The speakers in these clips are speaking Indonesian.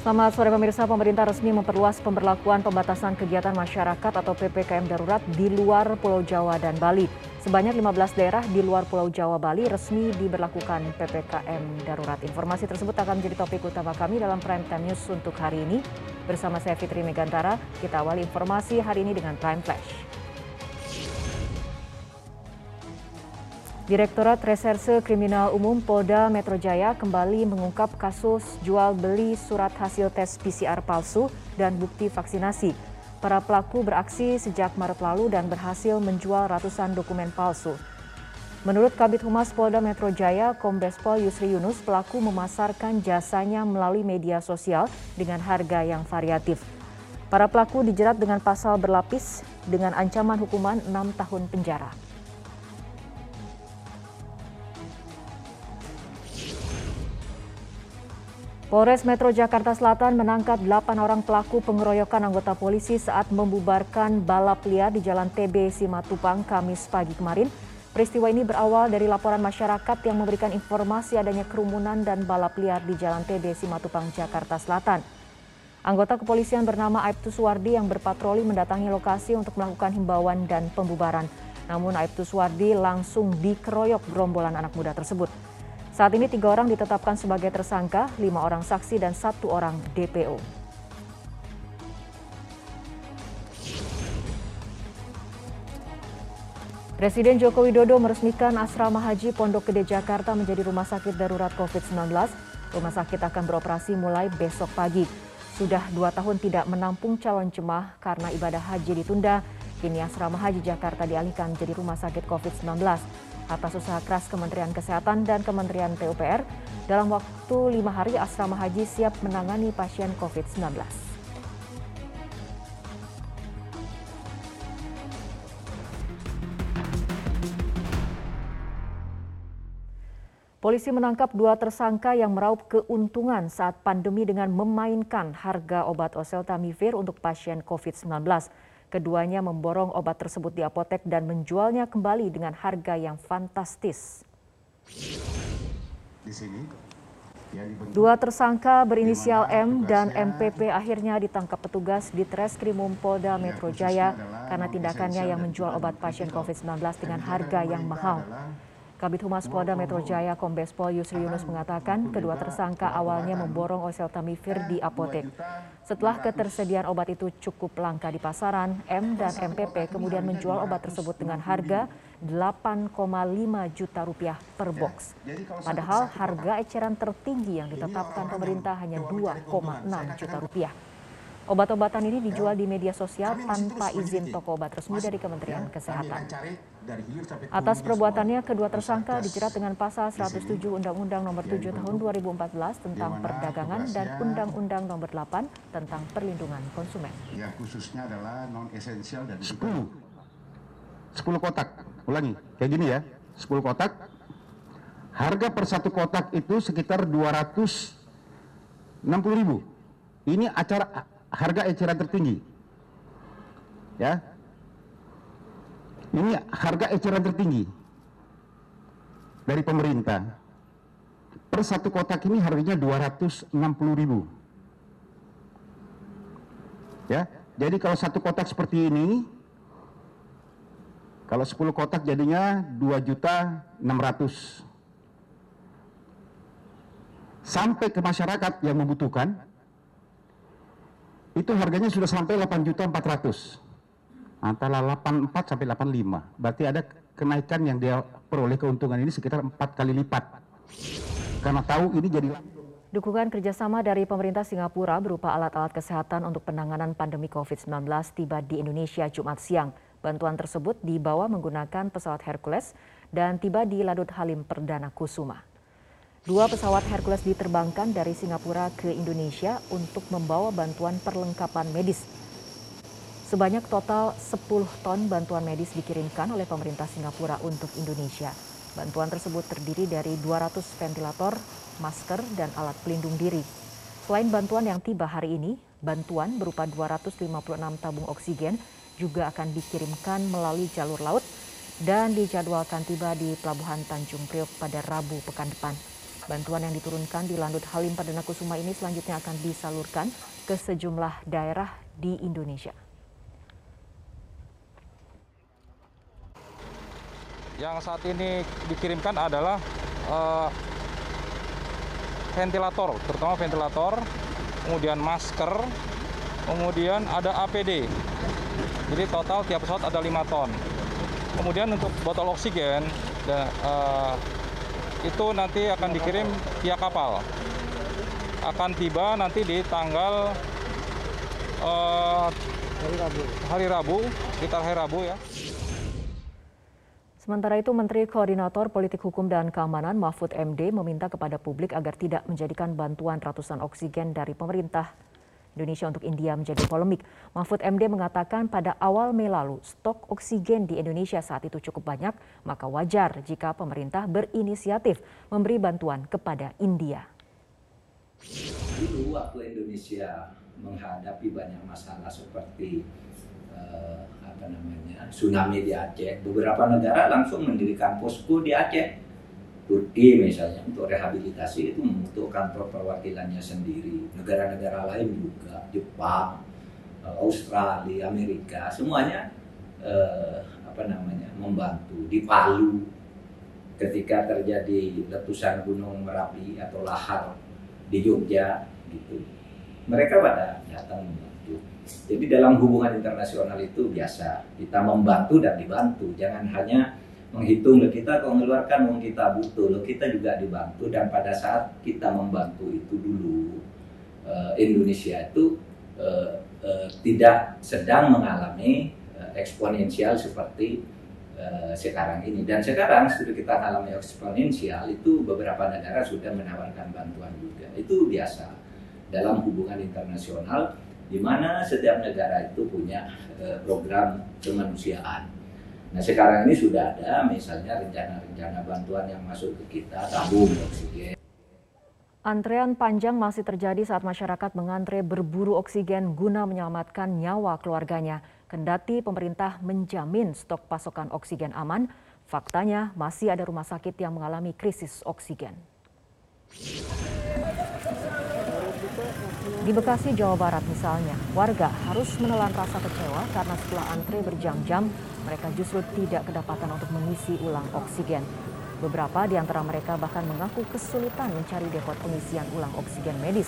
Selamat sore pemirsa, pemerintah resmi memperluas pemberlakuan pembatasan kegiatan masyarakat atau PPKM darurat di luar Pulau Jawa dan Bali. Sebanyak 15 daerah di luar Pulau Jawa Bali resmi diberlakukan PPKM darurat. Informasi tersebut akan menjadi topik utama kami dalam Prime Time News untuk hari ini. Bersama saya Fitri Megantara, kita awali informasi hari ini dengan Prime Flash. Direktorat Reserse Kriminal Umum Polda Metro Jaya kembali mengungkap kasus jual beli surat hasil tes PCR palsu dan bukti vaksinasi. Para pelaku beraksi sejak Maret lalu dan berhasil menjual ratusan dokumen palsu. Menurut Kabit Humas Polda Metro Jaya, Kombes Pol Yusri Yunus, pelaku memasarkan jasanya melalui media sosial dengan harga yang variatif. Para pelaku dijerat dengan pasal berlapis dengan ancaman hukuman 6 tahun penjara. Polres Metro Jakarta Selatan menangkap 8 orang pelaku pengeroyokan anggota polisi saat membubarkan balap liar di Jalan TB Simatupang Kamis pagi kemarin. Peristiwa ini berawal dari laporan masyarakat yang memberikan informasi adanya kerumunan dan balap liar di Jalan TB Simatupang, Jakarta Selatan. Anggota kepolisian bernama Aibtu Suwardi yang berpatroli mendatangi lokasi untuk melakukan himbauan dan pembubaran. Namun Aibtu Suwardi langsung dikeroyok gerombolan anak muda tersebut. Saat ini tiga orang ditetapkan sebagai tersangka, lima orang saksi dan satu orang DPO. Presiden Joko Widodo meresmikan asrama haji Pondok Gede Jakarta menjadi rumah sakit darurat COVID-19. Rumah sakit akan beroperasi mulai besok pagi. Sudah dua tahun tidak menampung calon jemaah karena ibadah haji ditunda. Kini asrama haji Jakarta dialihkan menjadi rumah sakit COVID-19 atas usaha keras Kementerian Kesehatan dan Kementerian PUPR, dalam waktu lima hari asrama haji siap menangani pasien COVID-19. Polisi menangkap dua tersangka yang meraup keuntungan saat pandemi dengan memainkan harga obat oseltamivir untuk pasien COVID-19. Keduanya memborong obat tersebut di apotek dan menjualnya kembali dengan harga yang fantastis. Di sini, Dua tersangka berinisial M dan MPP akhirnya ditangkap petugas di Treskrimum Polda Metro Jaya karena tindakannya yang menjual obat pasien COVID-19 dengan harga yang mahal. Kabit Humas Polda Metro Jaya Kombes Pol Yusri Yunus mengatakan kedua tersangka awalnya memborong oseltamivir di apotek. Setelah ketersediaan obat itu cukup langka di pasaran, M dan MPP kemudian menjual obat tersebut dengan harga 8,5 juta rupiah per box. Padahal harga eceran tertinggi yang ditetapkan pemerintah hanya 2,6 juta rupiah. Obat-obatan ini dijual di media sosial tanpa izin toko obat resmi dari Kementerian Kesehatan. Atas perbuatannya, kedua tersangka dijerat dengan pasal 107 Undang-Undang Nomor 7 Tahun 2014 tentang perdagangan dan Undang-Undang Nomor 8 tentang perlindungan konsumen. Ya, khususnya adalah non esensial dan 10. 10 kotak. Ulangi, kayak gini ya. 10 kotak. Harga per satu kotak itu sekitar 260 ribu. Ini acara harga eceran tertinggi. Ya, ini harga eceran tertinggi dari pemerintah. Per satu kotak ini harganya 260 ribu. Ya, jadi kalau satu kotak seperti ini, kalau 10 kotak jadinya 2 juta 600. Sampai ke masyarakat yang membutuhkan, itu harganya sudah sampai 8 juta 400 antara 84 sampai 85. Berarti ada kenaikan yang dia peroleh keuntungan ini sekitar empat kali lipat. Karena tahu ini jadi Dukungan kerjasama dari pemerintah Singapura berupa alat-alat kesehatan untuk penanganan pandemi COVID-19 tiba di Indonesia Jumat siang. Bantuan tersebut dibawa menggunakan pesawat Hercules dan tiba di Ladut Halim Perdana Kusuma. Dua pesawat Hercules diterbangkan dari Singapura ke Indonesia untuk membawa bantuan perlengkapan medis Sebanyak total 10 ton bantuan medis dikirimkan oleh pemerintah Singapura untuk Indonesia. Bantuan tersebut terdiri dari 200 ventilator, masker, dan alat pelindung diri. Selain bantuan yang tiba hari ini, bantuan berupa 256 tabung oksigen juga akan dikirimkan melalui jalur laut dan dijadwalkan tiba di Pelabuhan Tanjung Priok pada Rabu pekan depan. Bantuan yang diturunkan di Landut Halim Perdana Kusuma ini selanjutnya akan disalurkan ke sejumlah daerah di Indonesia. Yang saat ini dikirimkan adalah uh, ventilator, terutama ventilator, kemudian masker, kemudian ada APD. Jadi total tiap pesawat ada 5 ton. Kemudian untuk botol oksigen uh, itu nanti akan dikirim via kapal. Akan tiba nanti di tanggal uh, hari Rabu. Hari Rabu, sekitar hari Rabu ya. Sementara itu, Menteri Koordinator Politik Hukum dan Keamanan Mahfud MD meminta kepada publik agar tidak menjadikan bantuan ratusan oksigen dari pemerintah Indonesia untuk India menjadi polemik. Mahfud MD mengatakan pada awal Mei lalu stok oksigen di Indonesia saat itu cukup banyak, maka wajar jika pemerintah berinisiatif memberi bantuan kepada India. Dulu waktu Indonesia menghadapi banyak masalah seperti uh, apa namanya tsunami di Aceh, beberapa negara langsung mendirikan posko di Aceh Turki misalnya untuk rehabilitasi itu membutuhkan perwakilannya sendiri. Negara-negara lain juga, Jepang, eh, Australia, Amerika, semuanya eh, apa namanya membantu. Di Palu, ketika terjadi letusan gunung Merapi atau lahar di Jogja, gitu, mereka pada datang membantu. Jadi dalam hubungan internasional itu biasa kita membantu dan dibantu, jangan hanya menghitung loh kita kalau mengeluarkan uang kita butuh? Loh kita juga dibantu. Dan pada saat kita membantu itu dulu uh, Indonesia itu uh, uh, tidak sedang mengalami eksponensial seperti sekarang ini. Dan sekarang sudah kita mengalami eksponensial itu beberapa negara sudah menawarkan bantuan juga. Itu biasa dalam hubungan internasional di mana setiap negara itu punya program kemanusiaan Nah sekarang ini sudah ada misalnya rencana-rencana bantuan yang masuk ke kita tabung oksigen. Antrean panjang masih terjadi saat masyarakat mengantre berburu oksigen guna menyelamatkan nyawa keluarganya. Kendati pemerintah menjamin stok pasokan oksigen aman, faktanya masih ada rumah sakit yang mengalami krisis oksigen. Di Bekasi, Jawa Barat misalnya, warga harus menelan rasa kecewa karena setelah antre berjam-jam, mereka justru tidak kedapatan untuk mengisi ulang oksigen. Beberapa di antara mereka bahkan mengaku kesulitan mencari depot pengisian ulang oksigen medis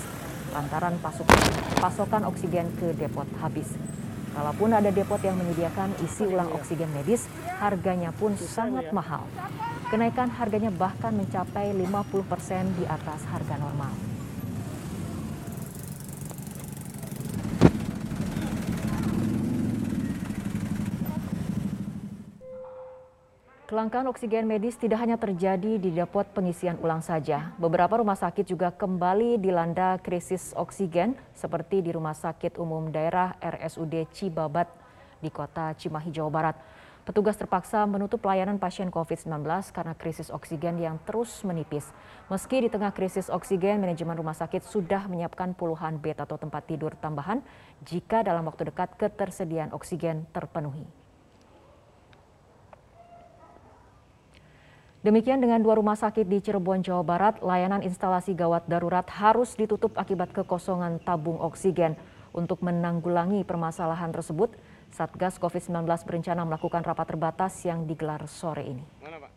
lantaran pasokan, pasokan oksigen ke depot habis. Kalaupun ada depot yang menyediakan isi ulang oksigen medis, harganya pun sangat mahal. Kenaikan harganya bahkan mencapai 50% persen di atas harga normal. Kelangkaan oksigen medis tidak hanya terjadi di depot pengisian ulang saja. Beberapa rumah sakit juga kembali dilanda krisis oksigen seperti di Rumah Sakit Umum Daerah RSUD Cibabat di kota Cimahi, Jawa Barat. Petugas terpaksa menutup pelayanan pasien COVID-19 karena krisis oksigen yang terus menipis. Meski di tengah krisis oksigen, manajemen rumah sakit sudah menyiapkan puluhan bed atau tempat tidur tambahan jika dalam waktu dekat ketersediaan oksigen terpenuhi. Demikian dengan dua rumah sakit di Cirebon, Jawa Barat, layanan instalasi gawat darurat harus ditutup akibat kekosongan tabung oksigen. Untuk menanggulangi permasalahan tersebut, Satgas COVID-19 berencana melakukan rapat terbatas yang digelar sore ini. Mana, Pak?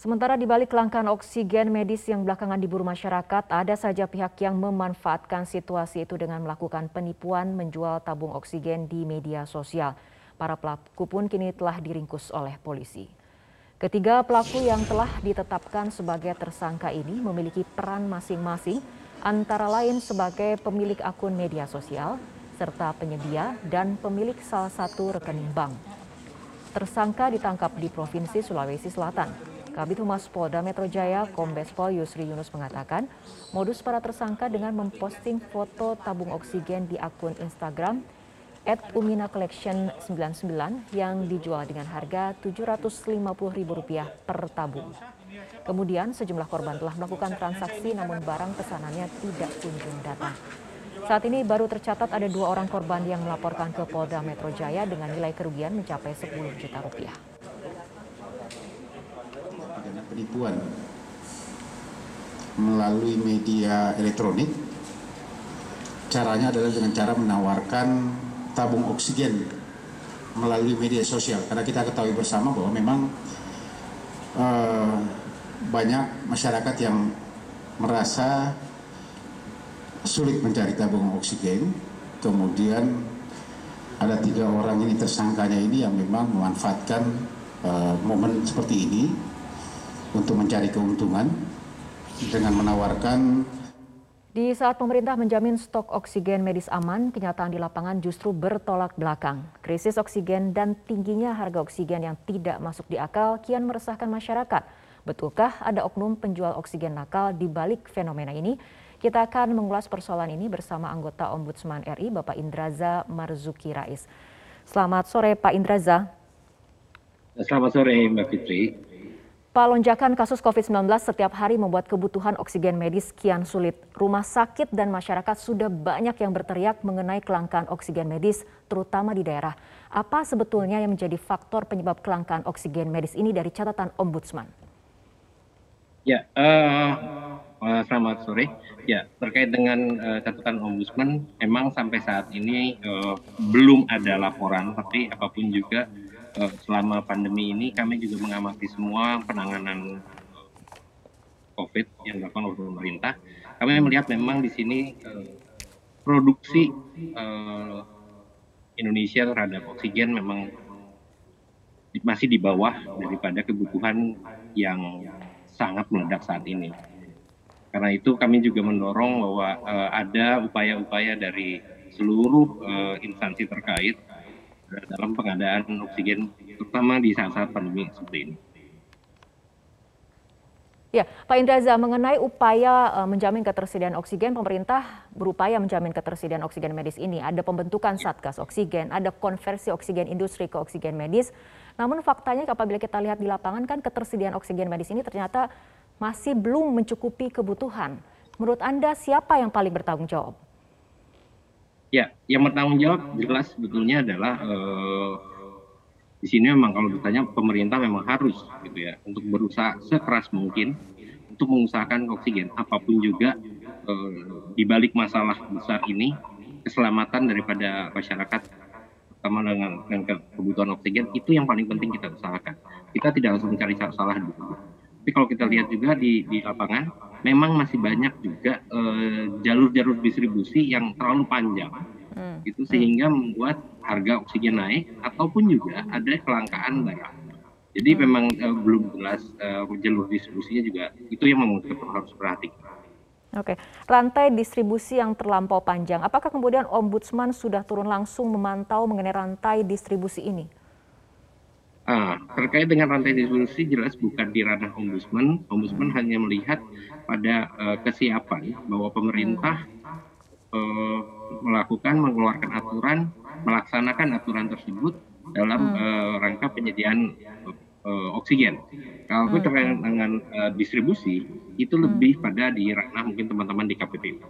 Sementara di balik kelangkaan oksigen medis yang belakangan diburu masyarakat, ada saja pihak yang memanfaatkan situasi itu dengan melakukan penipuan menjual tabung oksigen di media sosial. Para pelaku pun kini telah diringkus oleh polisi. Ketiga pelaku yang telah ditetapkan sebagai tersangka ini memiliki peran masing-masing, antara lain sebagai pemilik akun media sosial, serta penyedia dan pemilik salah satu rekening bank. Tersangka ditangkap di Provinsi Sulawesi Selatan. Kabit Humas Polda Metro Jaya, Kombes Pol Yusri Yunus mengatakan, modus para tersangka dengan memposting foto tabung oksigen di akun Instagram at Umina Collection 99 yang dijual dengan harga Rp750.000 per tabung. Kemudian sejumlah korban telah melakukan transaksi namun barang pesanannya tidak kunjung datang. Saat ini baru tercatat ada dua orang korban yang melaporkan ke Polda Metro Jaya dengan nilai kerugian mencapai 10 juta rupiah. Penipuan melalui media elektronik. Caranya adalah dengan cara menawarkan tabung oksigen melalui media sosial. Karena kita ketahui bersama bahwa memang eh, banyak masyarakat yang merasa sulit mencari tabung oksigen. Kemudian ada tiga orang ini tersangkanya ini yang memang memanfaatkan eh, momen seperti ini untuk mencari keuntungan dengan menawarkan Di saat pemerintah menjamin stok oksigen medis aman, kenyataan di lapangan justru bertolak belakang. Krisis oksigen dan tingginya harga oksigen yang tidak masuk di akal kian meresahkan masyarakat. Betulkah ada oknum penjual oksigen nakal di balik fenomena ini? Kita akan mengulas persoalan ini bersama anggota Ombudsman RI, Bapak Indraza Marzuki Rais. Selamat sore, Pak Indraza. Selamat sore Mbak Fitri. Pak, lonjakan kasus COVID-19 setiap hari membuat kebutuhan oksigen medis kian sulit. Rumah sakit dan masyarakat sudah banyak yang berteriak mengenai kelangkaan oksigen medis, terutama di daerah. Apa sebetulnya yang menjadi faktor penyebab kelangkaan oksigen medis ini dari catatan Ombudsman? Ya, uh, selamat sore. Ya, terkait dengan uh, catatan Ombudsman, memang sampai saat ini uh, belum ada laporan, tapi apa pun juga selama pandemi ini kami juga mengamati semua penanganan COVID yang dilakukan oleh pemerintah. Kami melihat memang di sini uh, produksi Indonesia terhadap oksigen memang masih di bawah daripada kebutuhan yang sangat meledak saat ini. Karena itu kami juga mendorong bahwa uh, ada upaya-upaya dari seluruh uh, instansi terkait dalam pengadaan oksigen terutama di saat-saat pandemi seperti ini. Ya, Pak Indraza, mengenai upaya uh, menjamin ketersediaan oksigen, pemerintah berupaya menjamin ketersediaan oksigen medis ini. Ada pembentukan satgas oksigen, ada konversi oksigen industri ke oksigen medis. Namun faktanya apabila kita lihat di lapangan kan ketersediaan oksigen medis ini ternyata masih belum mencukupi kebutuhan. Menurut Anda siapa yang paling bertanggung jawab? Ya, yang bertanggung jawab jelas sebetulnya adalah uh, di sini memang kalau ditanya pemerintah memang harus gitu ya untuk berusaha sekeras mungkin untuk mengusahakan oksigen. Apa pun juga eh, di balik masalah besar ini keselamatan daripada masyarakat terutama dengan, dengan kebutuhan oksigen itu yang paling penting kita usahakan. Kita tidak harus mencari salah dulu tapi kalau kita lihat juga di, di lapangan memang masih banyak juga jalur-jalur uh, distribusi yang terlalu panjang hmm. itu sehingga membuat harga oksigen naik ataupun juga ada kelangkaan barang. Jadi hmm. memang uh, belum jelas uh, jalur distribusinya juga itu yang memang kita harus perhatikan. Oke, rantai distribusi yang terlampau panjang. Apakah kemudian Ombudsman sudah turun langsung memantau mengenai rantai distribusi ini? Ah, terkait dengan rantai distribusi jelas bukan di ranah Ombudsman. Ombudsman hanya melihat pada uh, kesiapan bahwa pemerintah uh, melakukan mengeluarkan aturan melaksanakan aturan tersebut dalam hmm. uh, rangka penyediaan uh, oksigen. Kalau hmm. terkait dengan uh, distribusi itu hmm. lebih pada di ranah mungkin teman-teman di KPPU.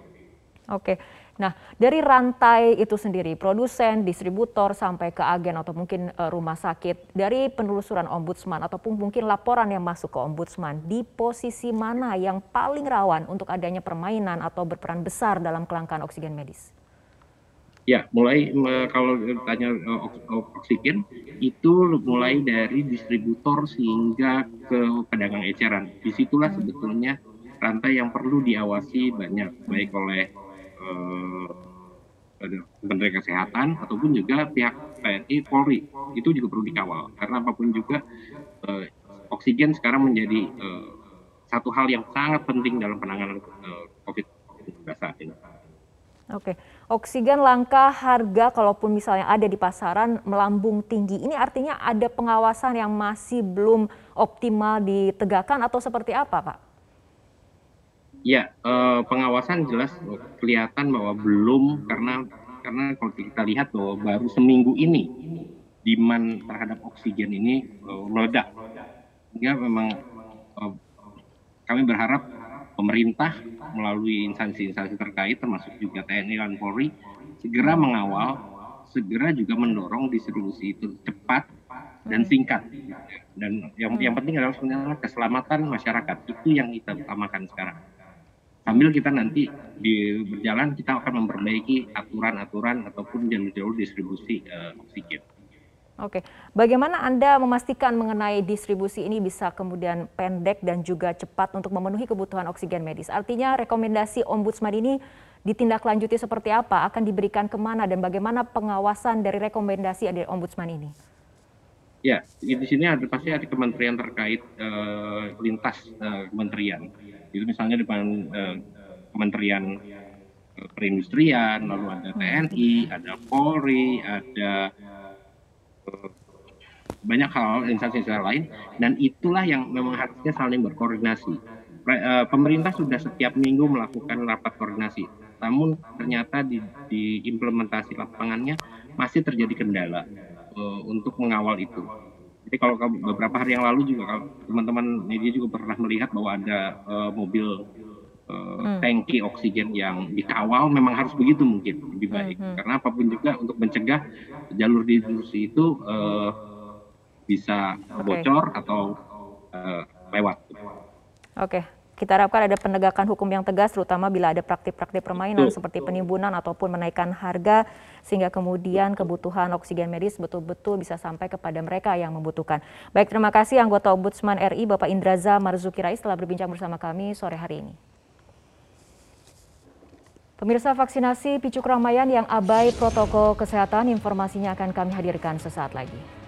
Oke, nah dari rantai itu sendiri, produsen, distributor sampai ke agen atau mungkin uh, rumah sakit, dari penelusuran ombudsman ataupun mungkin laporan yang masuk ke ombudsman, di posisi mana yang paling rawan untuk adanya permainan atau berperan besar dalam kelangkaan oksigen medis? Ya, mulai kalau tanya oksigen itu mulai dari distributor sehingga ke pedagang eceran. Di situlah sebetulnya rantai yang perlu diawasi banyak, baik oleh eh, Menteri Kesehatan ataupun juga pihak TNI Polri itu juga perlu dikawal karena apa pun juga eh, oksigen sekarang menjadi eh, satu hal yang sangat penting dalam penanganan eh, COVID-19 saat ini. Oke, oksigen langka harga kalaupun misalnya ada di pasaran melambung tinggi. Ini artinya ada pengawasan yang masih belum optimal ditegakkan atau seperti apa, Pak? Ya, eh, pengawasan jelas kelihatan bahwa belum karena karena kalau kita lihat bahwa baru seminggu ini demand terhadap oksigen ini eh, meledak. Sehingga memang eh, kami berharap pemerintah melalui instansi-instansi terkait termasuk juga TNI dan Polri segera mengawal, segera juga mendorong distribusi itu cepat dan singkat. Dan yang yang penting adalah sebenarnya keselamatan masyarakat itu yang kita utamakan sekarang. Sambil kita nanti di berjalan kita akan memperbaiki aturan-aturan ataupun jalur-jalur distribusi uh, oksigen. Oke, bagaimana Anda memastikan mengenai distribusi ini bisa kemudian pendek dan juga cepat untuk memenuhi kebutuhan oksigen medis? Artinya rekomendasi Ombudsman ini ditindaklanjuti seperti apa, akan diberikan ke mana, dan bagaimana pengawasan dari rekomendasi dari Ombudsman ini? Ya, di sini ada pasti ada kementerian terkait uh, lintas uh, kementerian. Itu misalnya depan uh, Kementerian Perindustrian, lalu ada TNI, ada Polri, ada banyak hal instansi-instansi lain dan itulah yang memang harusnya saling berkoordinasi. Eh, pemerintah sudah setiap minggu melakukan rapat koordinasi, namun ternyata di, di implementasi lapangannya masih terjadi kendala uh, untuk mengawal itu. Jadi kalau beberapa hari yang lalu juga teman-teman media juga pernah melihat bahwa ada uh, mobil uh, tangki oksigen yang dikawal memang harus begitu mungkin lebih baik hmm. karena apa pun juga untuk mencegah jalur distribusi itu uh, bisa okay. bocor atau uh, lewat. Oke, okay. Kita harapkan ada penegakan hukum yang tegas, terutama bila ada praktik-praktik permainan seperti penimbunan ataupun menaikkan harga, sehingga kemudian kebutuhan oksigen medis betul-betul bisa sampai kepada mereka yang membutuhkan. Baik, terima kasih anggota Ombudsman RI Bapak Indraza Marzuki Rais telah berbincang bersama kami sore hari ini. Pemirsa vaksinasi picu keramaian yang abai protokol kesehatan, informasinya akan kami hadirkan sesaat lagi.